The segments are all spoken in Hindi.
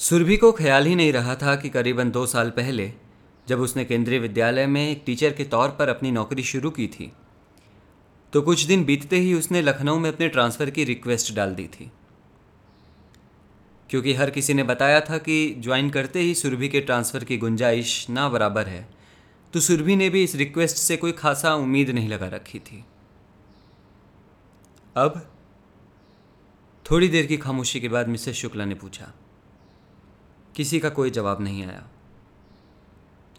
सुरभि को ख्याल ही नहीं रहा था कि करीबन दो साल पहले, जब उसने केंद्रीय विद्यालय में एक टीचर के तौर पर अपनी नौकरी शुरू की थी तो कुछ दिन बीतते ही उसने लखनऊ में अपने ट्रांसफ़र की रिक्वेस्ट डाल दी थी। क्योंकि हर किसी ने बताया था कि ज्वाइन करते ही सुरभि के ट्रांसफ़र की गुंजाइश ना बराबर है तो सुरभि ने भी इस रिक्वेस्ट से कोई खासा उम्मीद नहीं लगा रखी थी। अब, थोड़ी देर की खामोशी के बाद मिसेस शुक्ला ने पूछा किसी का कोई जवाब नहीं आया।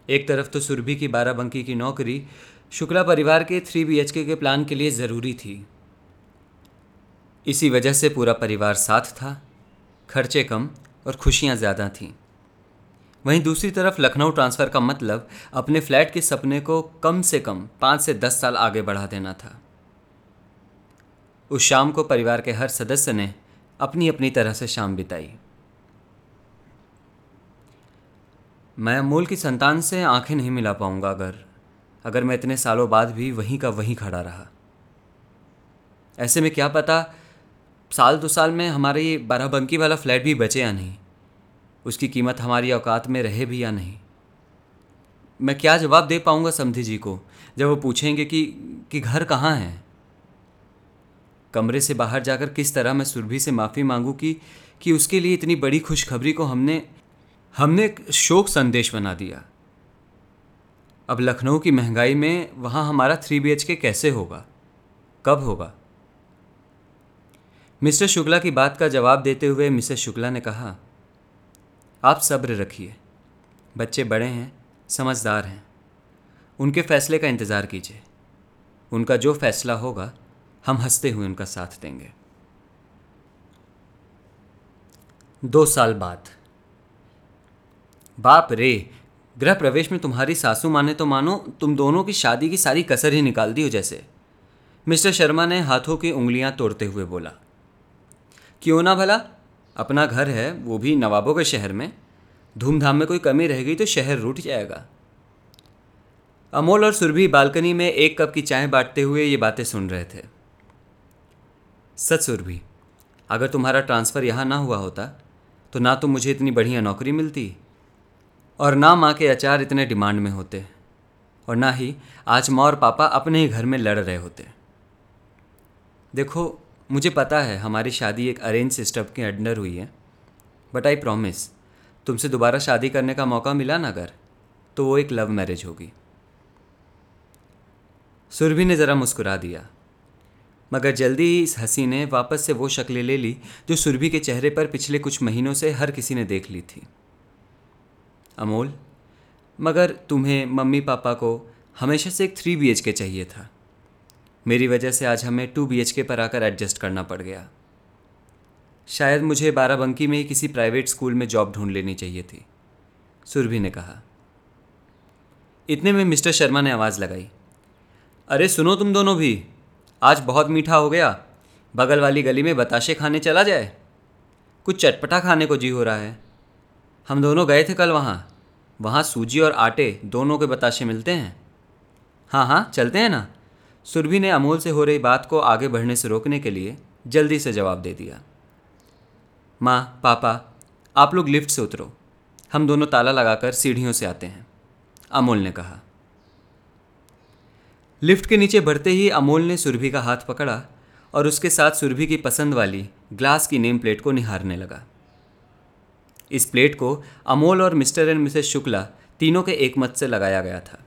एक तरफ़ तो सुरभि की बाराबंकी की नौकरी शुक्ला परिवार के थ्री बी के प्लान के लिए ज़रूरी थी। इसी वजह से पूरा परिवार साथ था, खर्चे कम और खुशियाँ ज़्यादा थीं। वहीं दूसरी तरफ़ लखनऊ ट्रांसफ़र का मतलब अपने फ्लैट के सपने को कम से कम पाँच से दस साल आगे बढ़ा देना था। उस शाम को परिवार के हर सदस्य ने अपनी अपनी तरह से शाम बिताई। मैं अमोल की संतान से आँखें नहीं मिला पाऊँगा अगर अगर मैं इतने सालों बाद भी वहीं का वहीं खड़ा रहा। ऐसे में क्या पता, साल दो साल में हमारा बाराबंकी वाला फ्लैट भी बचे या नहीं, उसकी कीमत हमारी औकात में रहे भी या नहीं। मैं क्या जवाब दे पाऊँगा समधी जी को, जब वो पूछेंगे कि कि घर कहाँ है? कमरे से बाहर जाकर किस तरह मैं सुरभि से माफ़ी मांगू कि कि उसके लिए इतनी बड़ी खुशखबरी को हमने हमने एक शोक संदेश बना दिया। अब लखनऊ की महँगाई में वहाँ हमारा थ्री बी के कैसे होगा? कब होगा? मिस्टर शुक्ला की बात का जवाब देते हुए मिसेस शुक्ला ने कहा, आप सब्र रखिए। बच्चे बड़े हैं, समझदार हैं। उनके फैसले का इंतज़ार कीजिए। उनका जो फैसला होगा, हम हँसते हुए उनका साथ देंगे। दो साल बाद बाप रे, गृह प्रवेश में तुम्हारी सासू माने तो मानो तुम दोनों की शादी की सारी कसर ही निकाल दी हो जैसे। मिस्टर शर्मा ने हाथों की उंगलियाँ तोड़ते हुए बोला, क्यों ना भला? अपना घर है, वो भी नवाबों के शहर में। धूमधाम में कोई कमी रह गई तो शहर रूठ जाएगा। अमोल और सुरभि बालकनी में एक कप की चाय बांटते हुए ये बातें सुन रहे थे। सच सुरभि, अगर तुम्हारा ट्रांसफ़र यहाँ ना हुआ होता तो ना तो मुझे इतनी बढ़िया नौकरी मिलती। और ना माँ के अचार इतने डिमांड में होते, और ना ही आज माँ और पापा अपने ही घर में लड़ रहे होते। देखो, मुझे पता है हमारी शादी एक अरेंज सिस्टम के अंडर हुई है बट आई प्रॉमिस तुमसे दोबारा शादी करने का मौका मिला ना अगर तो वो एक लव मैरिज होगी। सुरभि ने ज़रा मुस्कुरा दिया, मगर जल्दी ही इस हँसी ने वापस से वो शक्लें ले ली जो सुरभि के चेहरे पर पिछले कुछ महीनों से हर किसी ने देख ली थी। अमोल, मगर तुम्हें मम्मी पापा को हमेशा से एक थ्री बी के चाहिए था। मेरी वजह से आज हमें टू बीएच के पर आकर एडजस्ट करना पड़ गया। शायद मुझे बाराबंकी में ही किसी प्राइवेट स्कूल में जॉब ढूंढ लेनी चाहिए थी, सुरभि ने कहा। इतने में मिस्टर शर्मा ने आवाज़ लगाई। अरे सुनो तुम दोनों भी, आज बहुत मीठा हो गया, बगल वाली गली में बताशे खाने चला जाए। कुछ चटपटा खाने को जी हो रहा है। हम दोनों गए थे कल वहाँ। वहाँ सूजी और आटे दोनों के बताशे मिलते हैं। हाँ हाँ चलते हैं ना? सुरभि ने अमोल से हो रही बात को आगे बढ़ने से रोकने के लिए जल्दी से जवाब दे दिया। माँ, पापा, आप लोग लिफ्ट से उतरो। हम दोनों ताला लगाकर सीढ़ियों से आते हैं, अमोल ने कहा। लिफ्ट के नीचे बढ़ते ही अमोल ने सुरभि का हाथ पकड़ा और उसके साथ सुरभि की पसंद वाली ग्लास की नेम प्लेट को निहारने लगा। इस प्लेट को अमोल और मिस्टर एंड मिसेस शुक्ला तीनों के एक मत से लगाया गया था।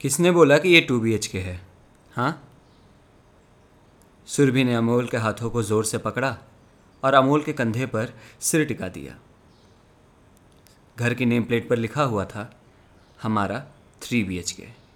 किसने बोला कि ये टू बी एच के है? हाँ? सुरभि ने अमोल के हाथों को ज़ोर से पकड़ा और अमोल के कंधे पर सिर टिका दिया। घर की नेम प्लेट पर लिखा हुआ था, हमारा थ्री बी एच के।